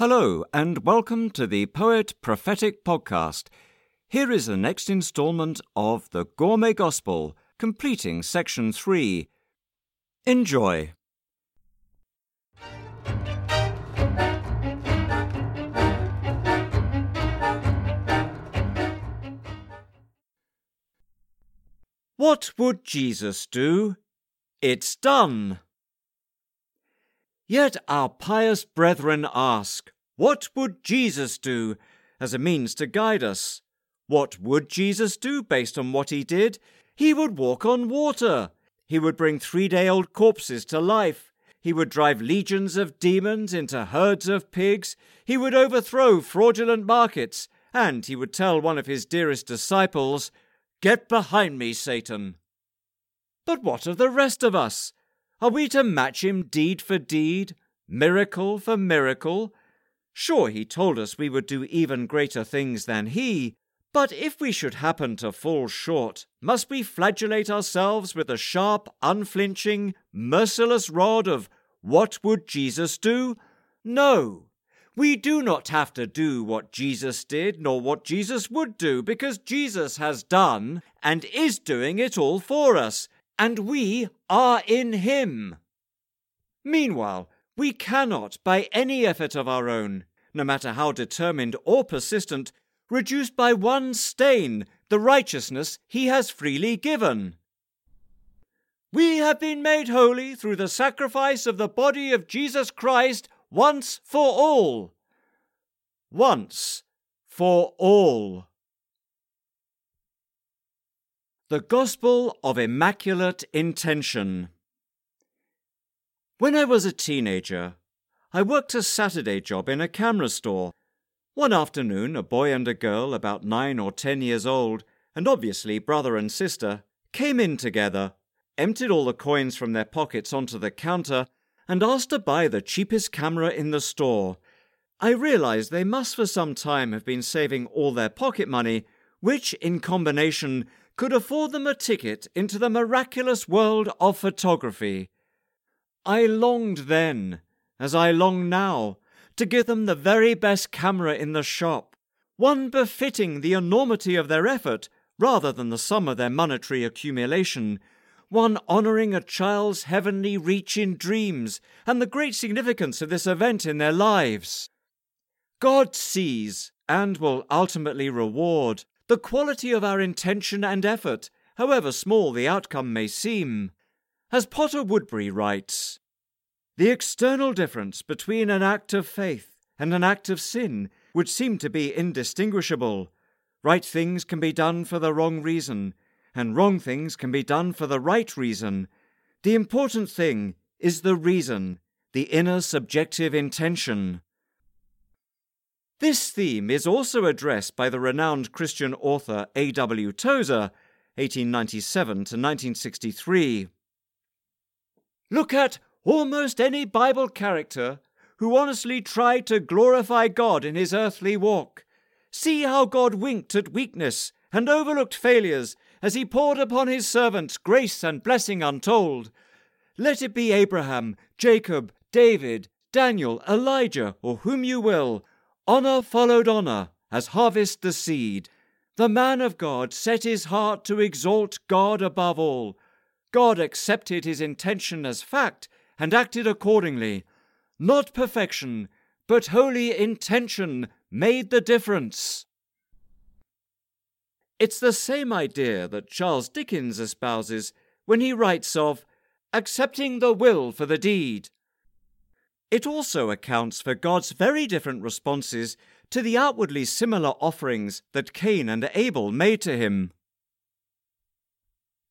Hello, and welcome to the Poet Prophetic Podcast. Here is the next installment of The Gourmet Gospel, completing section 3. Enjoy. What would Jesus do? It's done. Yet our pious brethren ask, What would Jesus do as a means to guide us? What would Jesus do based on what he did? He would walk on water. He would bring three day old corpses to life. He would drive legions of demons into herds of pigs. He would overthrow fraudulent markets. And he would tell one of his dearest disciples, Get behind me, Satan. But what of the rest of us? Are we to match him deed for deed, miracle for miracle? Sure, he told us we would do even greater things than he, but if we should happen to fall short, must we flagellate ourselves with the sharp, unflinching, merciless rod of what would Jesus do? No. We do not have to do what Jesus did, nor what Jesus would do, because Jesus has done and is doing it all for us, and we are in him. Meanwhile, we cannot, by any effort of our own, no matter how determined or persistent, reduce by one stain the righteousness he has freely given. We have been made holy through the sacrifice of the body of Jesus Christ once for all. Once for all. The Gospel of Immaculate Intention. When I was a teenager, I worked a Saturday job in a camera store. One afternoon, a boy and a girl about nine or ten years old, and obviously brother and sister, came in together, emptied all the coins from their pockets onto the counter, and asked to buy the cheapest camera in the store. I realized they must for some time have been saving all their pocket money, which, in combination, could afford them a ticket into the miraculous world of photography. I longed then, as I long now, to give them the very best camera in the shop, one befitting the enormity of their effort rather than the sum of their monetary accumulation, one honouring a child's heavenly reach in dreams and the great significance of this event in their lives. God sees and will ultimately reward the quality of our intention and effort, however small the outcome may seem. As Potter Woodbury writes, the external difference between an act of faith and an act of sin would seem to be indistinguishable. Right things can be done for the wrong reason, and wrong things can be done for the right reason. The important thing is the reason, the inner subjective intention. This theme is also addressed by the renowned Christian author A. W. Tozer, 1897 to 1963. Look at almost any Bible character who honestly tried to glorify God in his earthly walk. See how God winked at weakness and overlooked failures as he poured upon his servants grace and blessing untold. Let it be Abraham, Jacob, David, Daniel, Elijah, or whom you will Honour followed honour, as harvest the seed. The man of God set his heart to exalt God above all. God accepted his intention as fact and acted accordingly. Not perfection, but holy intention made the difference. It's the same idea that Charles Dickens espouses when he writes of accepting the will for the deed. It also accounts for God's very different responses to the outwardly similar offerings that Cain and Abel made to him.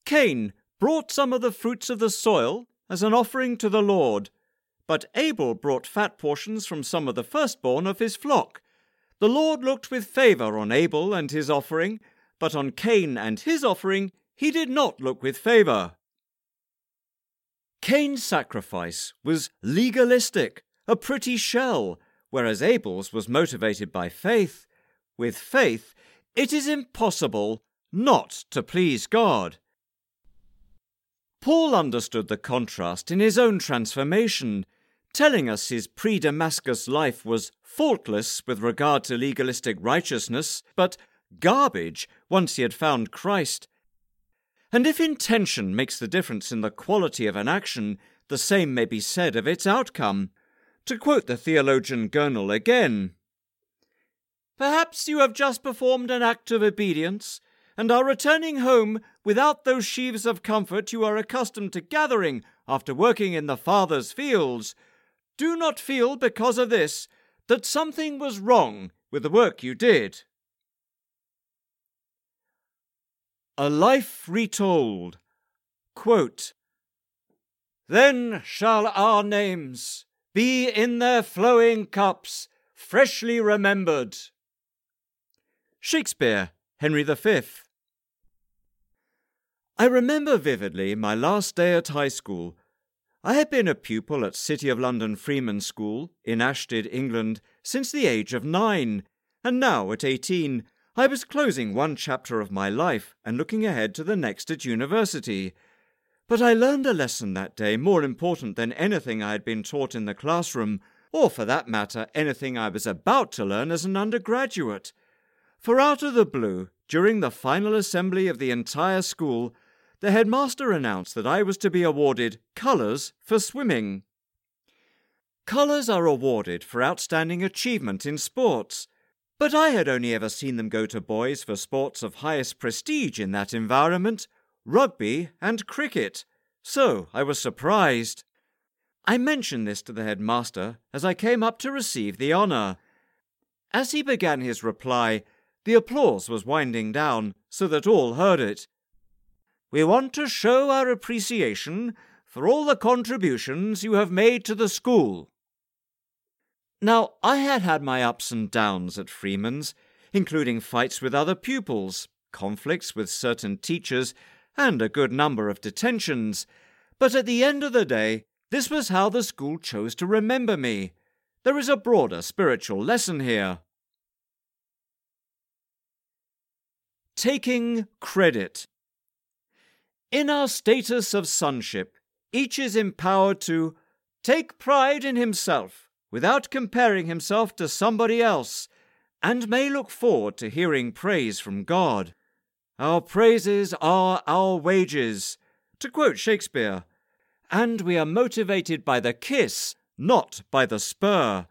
Cain brought some of the fruits of the soil as an offering to the Lord, but Abel brought fat portions from some of the firstborn of his flock. The Lord looked with favour on Abel and his offering, but on Cain and his offering he did not look with favour. Cain's sacrifice was legalistic, a pretty shell, whereas Abel's was motivated by faith. With faith, it is impossible not to please God. Paul understood the contrast in his own transformation. telling us his pre Damascus life was faultless with regard to legalistic righteousness, but garbage once he had found Christ. And if intention makes the difference in the quality of an action, the same may be said of its outcome. To quote the theologian Gurnall again Perhaps you have just performed an act of obedience and are returning home without those sheaves of comfort you are accustomed to gathering after working in the Father's fields. Do not feel, because of this, that something was wrong with the work you did. A Life Retold. Quote, then shall our names be in their flowing cups, freshly remembered. Shakespeare, Henry V. I remember vividly my last day at high school. I had been a pupil at City of London Freeman School in Ashtead, England, since the age of nine, and now at eighteen I was closing one chapter of my life and looking ahead to the next at university. But I learned a lesson that day more important than anything I had been taught in the classroom, or for that matter, anything I was about to learn as an undergraduate. For out of the blue, during the final assembly of the entire school, the headmaster announced that I was to be awarded colours for swimming. Colours are awarded for outstanding achievement in sports, but I had only ever seen them go to boys for sports of highest prestige in that environment rugby, and cricket, so I was surprised. I mentioned this to the headmaster as I came up to receive the honour. As he began his reply, the applause was winding down so that all heard it. We want to show our appreciation for all the contributions you have made to the school. Now, I had had my ups and downs at Freemen's, including fights with other pupils, conflicts with certain teachers, and a good number of detentions. But at the end of the day, this was how the school chose to remember me. There is a broader spiritual lesson here. Taking credit. In our status of sonship, each is empowered to take pride in himself without comparing himself to somebody else, and may look forward to hearing praise from God. Our praises are our wages, to quote Shakespeare, and we are motivated by the kiss, not by the spur.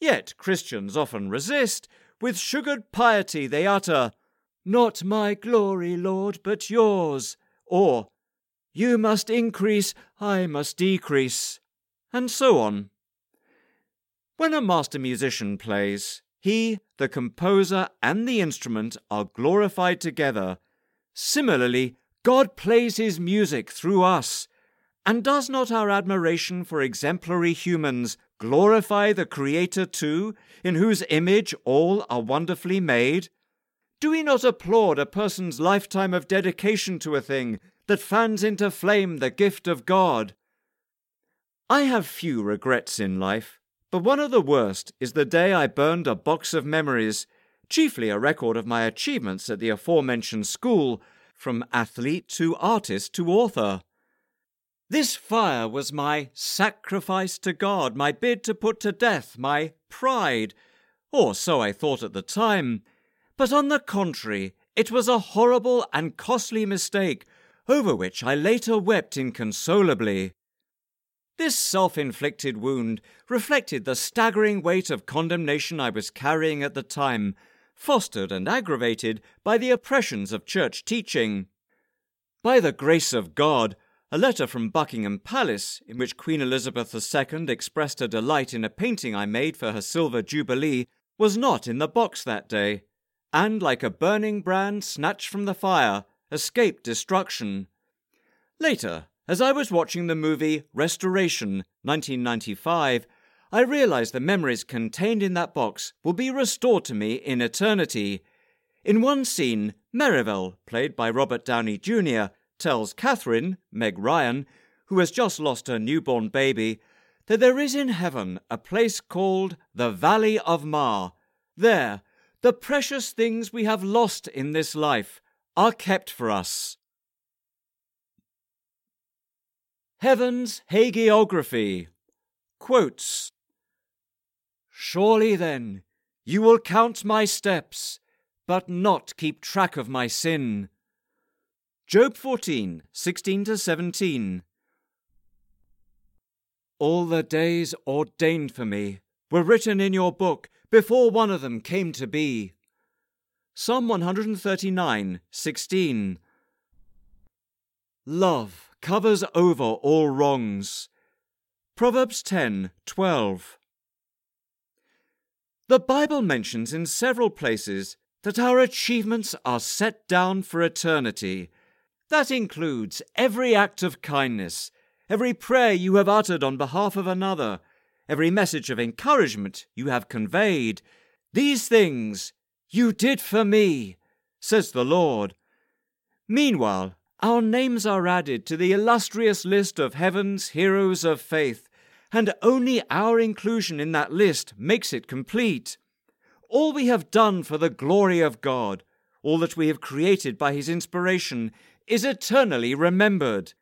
Yet Christians often resist. With sugared piety they utter, Not my glory, Lord, but yours, or You must increase, I must decrease, and so on. When a master musician plays, he, the composer, and the instrument are glorified together. Similarly, God plays his music through us. And does not our admiration for exemplary humans glorify the Creator too, in whose image all are wonderfully made? Do we not applaud a person's lifetime of dedication to a thing that fans into flame the gift of God? I have few regrets in life. But one of the worst is the day I burned a box of memories, chiefly a record of my achievements at the aforementioned school, from athlete to artist to author. This fire was my sacrifice to God, my bid to put to death my pride, or so I thought at the time. But on the contrary, it was a horrible and costly mistake, over which I later wept inconsolably. This self inflicted wound reflected the staggering weight of condemnation I was carrying at the time, fostered and aggravated by the oppressions of church teaching. By the grace of God, a letter from Buckingham Palace, in which Queen Elizabeth II expressed her delight in a painting I made for her silver jubilee, was not in the box that day, and like a burning brand snatched from the fire, escaped destruction. Later, as I was watching the movie Restoration 1995, I realized the memories contained in that box will be restored to me in eternity. In one scene, Merivel, played by Robert Downey Jr., tells Catherine, Meg Ryan, who has just lost her newborn baby, that there is in heaven a place called the Valley of Mar. There, the precious things we have lost in this life are kept for us. Heaven's Hagiography. Quotes Surely then you will count my steps, but not keep track of my sin. Job 14, 16 to 17. All the days ordained for me were written in your book before one of them came to be. Psalm 139, 16. Love covers over all wrongs. Proverbs 10, 12. The Bible mentions in several places that our achievements are set down for eternity. That includes every act of kindness, every prayer you have uttered on behalf of another, every message of encouragement you have conveyed. These things you did for me, says the Lord. Meanwhile, our names are added to the illustrious list of heaven's heroes of faith and only our inclusion in that list makes it complete. All we have done for the glory of God, all that we have created by His inspiration, is eternally remembered.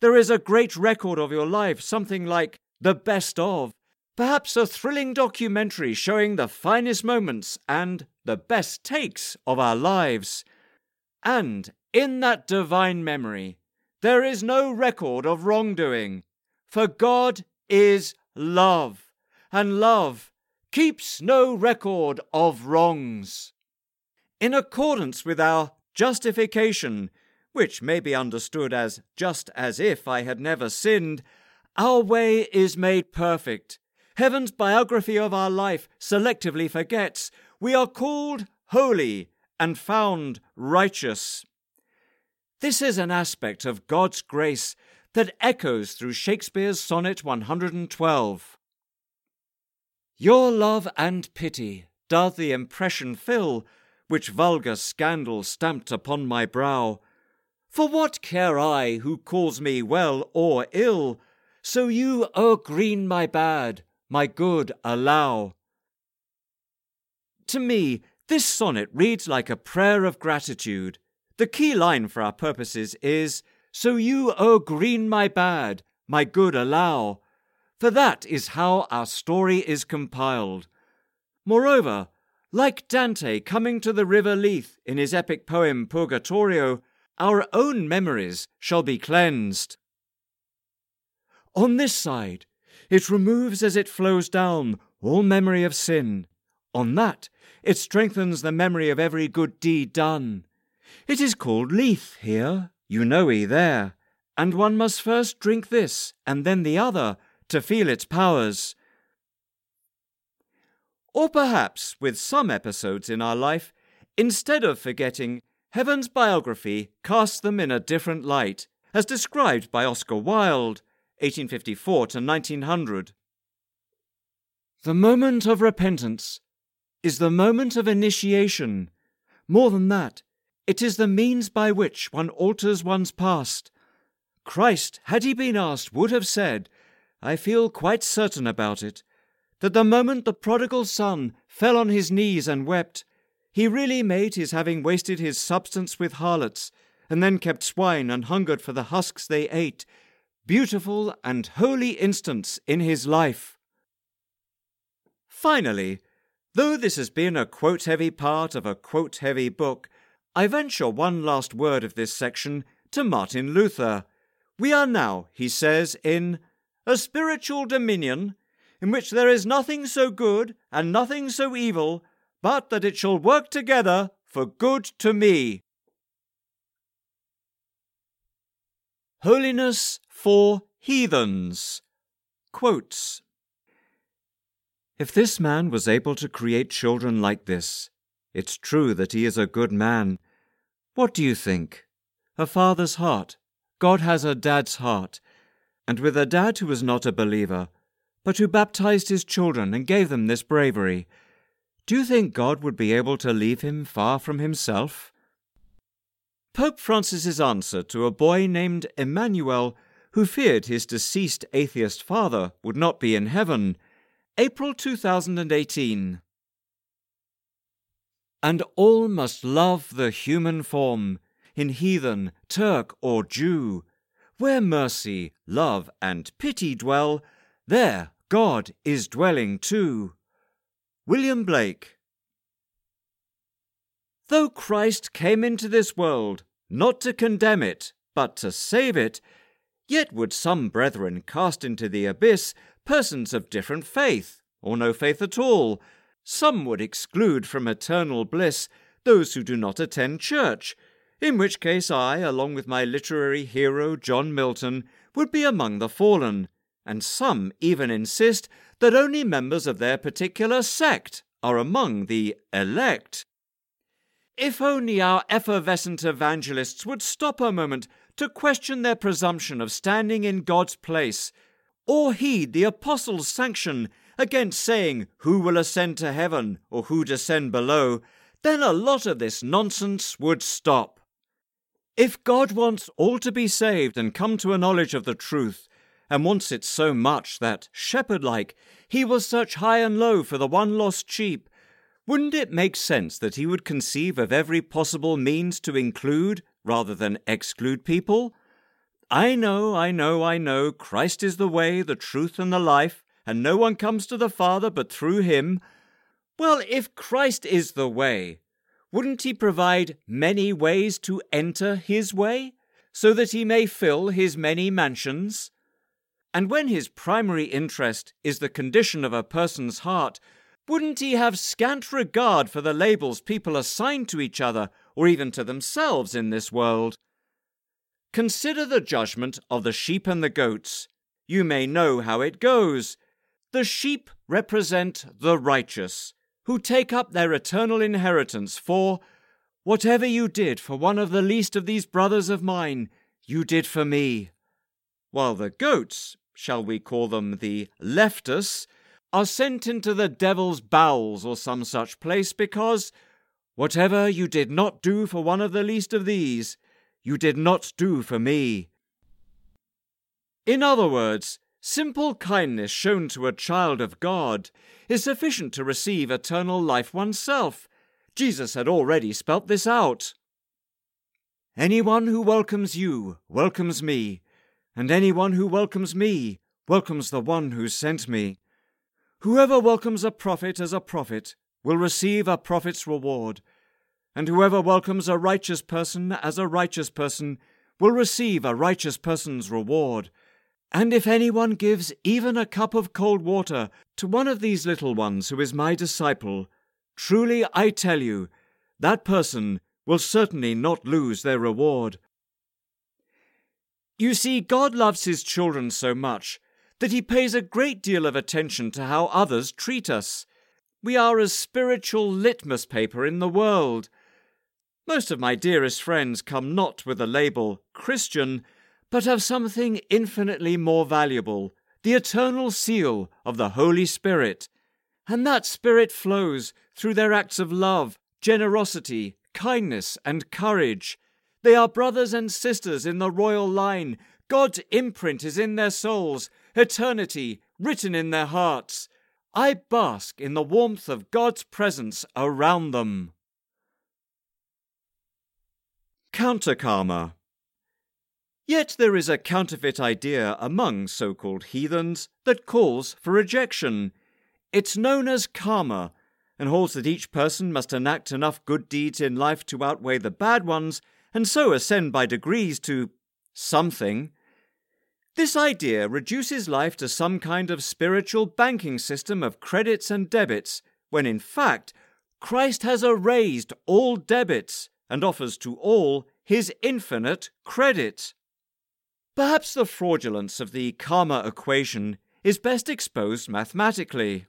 There is a great record of your life, something like the best of, perhaps a thrilling documentary showing the finest moments and the best takes of our lives. And in that divine memory, there is no record of wrongdoing, for God is love, and love keeps no record of wrongs. In accordance with our justification, which may be understood as just as if I had never sinned, our way is made perfect. Heaven's biography of our life selectively forgets we are called holy and found righteous. This is an aspect of God's grace that echoes through Shakespeare's Sonnet 112. Your love and pity doth the impression fill which vulgar scandal stamped upon my brow. For what care I who calls me well or ill, so you o'ergreen my bad, my good allow? To me, this sonnet reads like a prayer of gratitude. The key line for our purposes is so you, o'ergreen my bad, my good allow, for that is how our story is compiled. Moreover, like Dante coming to the river Lethe in his epic poem Purgatorio, our own memories shall be cleansed. On this side, it removes as it flows down all memory of sin. On that, it strengthens the memory of every good deed done. It is called Lethe here, Eunoe there, and one must first drink this and then the other to feel its powers. Or perhaps, with some episodes in our life, instead of forgetting, Heaven's biography casts them in a different light, as described by Oscar Wilde, 1854 to 1900. The moment of repentance is the moment of initiation. More than that, it is the means by which one alters one's past. Christ, had he been asked, would have said, I feel quite certain about it, that the moment the prodigal son fell on his knees and wept, he really made his having wasted his substance with harlots, and then kept swine and hungered for the husks they ate, beautiful and holy instance in his life. Finally, though this has been a quote heavy part of a quote heavy book, I venture one last word of this section to Martin Luther. We are now, he says, in a spiritual dominion in which there is nothing so good and nothing so evil, but that it shall work together for good to me. Holiness for Heathens. Quotes If this man was able to create children like this, it's true that he is a good man. What do you think? A father's heart. God has a dad's heart. And with a dad who was not a believer, but who baptized his children and gave them this bravery, do you think God would be able to leave him far from himself? Pope Francis's answer to a boy named Emmanuel, who feared his deceased atheist father would not be in heaven, April 2018 and all must love the human form, in heathen, Turk, or Jew. Where mercy, love, and pity dwell, there God is dwelling too. William Blake. Though Christ came into this world not to condemn it, but to save it, yet would some brethren cast into the abyss persons of different faith, or no faith at all. Some would exclude from eternal bliss those who do not attend church, in which case I, along with my literary hero John Milton, would be among the fallen, and some even insist that only members of their particular sect are among the elect. If only our effervescent evangelists would stop a moment to question their presumption of standing in God's place, or heed the apostles' sanction against saying who will ascend to heaven or who descend below, then a lot of this nonsense would stop. If God wants all to be saved and come to a knowledge of the truth, and wants it so much that, shepherd like, he will search high and low for the one lost sheep, wouldn't it make sense that he would conceive of every possible means to include rather than exclude people? I know, I know, I know, Christ is the way, the truth, and the life, and no one comes to the Father but through him. Well, if Christ is the way, wouldn't he provide many ways to enter his way, so that he may fill his many mansions? And when his primary interest is the condition of a person's heart, wouldn't he have scant regard for the labels people assign to each other or even to themselves in this world? Consider the judgment of the sheep and the goats. You may know how it goes. The sheep represent the righteous, who take up their eternal inheritance, for whatever you did for one of the least of these brothers of mine, you did for me. While the goats, shall we call them the leftus, are sent into the devil's bowels or some such place because whatever you did not do for one of the least of these, you did not do for me. In other words, simple kindness shown to a child of God is sufficient to receive eternal life oneself. Jesus had already spelt this out. Anyone who welcomes you welcomes me, and anyone who welcomes me welcomes the one who sent me. Whoever welcomes a prophet as a prophet will receive a prophet's reward, and whoever welcomes a righteous person as a righteous person will receive a righteous person's reward. And if anyone gives even a cup of cold water to one of these little ones who is my disciple, truly I tell you, that person will certainly not lose their reward. You see, God loves his children so much that he pays a great deal of attention to how others treat us. We are a spiritual litmus paper in the world. Most of my dearest friends come not with the label Christian, but have something infinitely more valuable the eternal seal of the Holy Spirit. And that Spirit flows through their acts of love, generosity, kindness, and courage. They are brothers and sisters in the royal line. God's imprint is in their souls, eternity written in their hearts. I bask in the warmth of God's presence around them. Counter karma. Yet there is a counterfeit idea among so called heathens that calls for rejection. It's known as karma and holds that each person must enact enough good deeds in life to outweigh the bad ones and so ascend by degrees to something. This idea reduces life to some kind of spiritual banking system of credits and debits, when in fact, Christ has erased all debits and offers to all his infinite credit. Perhaps the fraudulence of the karma equation is best exposed mathematically.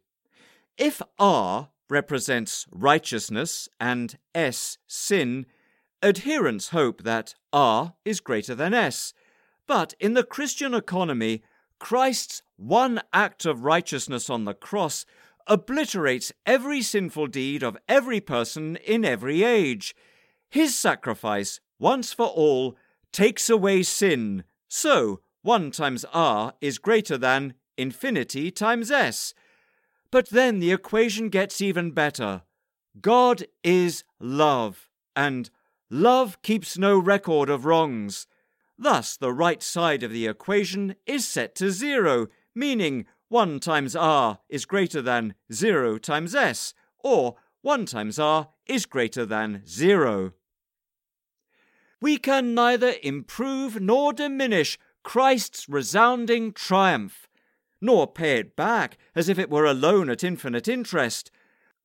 If R represents righteousness and S sin, adherents hope that R is greater than S but in the Christian economy, Christ's one act of righteousness on the cross obliterates every sinful deed of every person in every age. His sacrifice, once for all, takes away sin. So, 1 times r is greater than infinity times s. But then the equation gets even better. God is love, and love keeps no record of wrongs. Thus, the right side of the equation is set to zero, meaning 1 times r is greater than 0 times s, or 1 times r is greater than 0. We can neither improve nor diminish Christ's resounding triumph, nor pay it back as if it were a loan at infinite interest.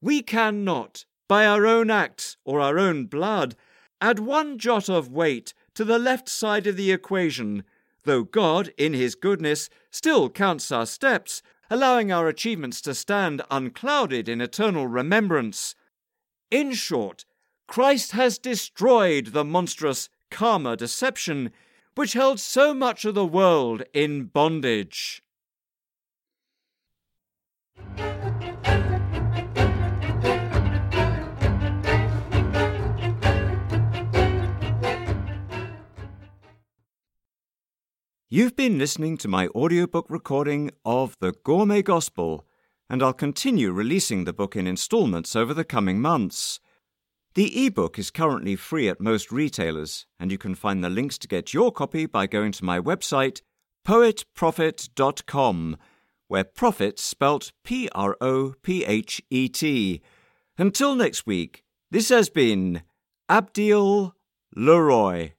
We cannot, by our own acts or our own blood, add one jot of weight to the left side of the equation, though God, in His goodness, still counts our steps, allowing our achievements to stand unclouded in eternal remembrance. In short, Christ has destroyed the monstrous karma deception which held so much of the world in bondage. You've been listening to my audiobook recording of The Gourmet Gospel, and I'll continue releasing the book in installments over the coming months. The ebook is currently free at most retailers, and you can find the links to get your copy by going to my website, poetprophet.com, where prophet spelt P R O P H E T. Until next week, this has been Abdiel Leroy.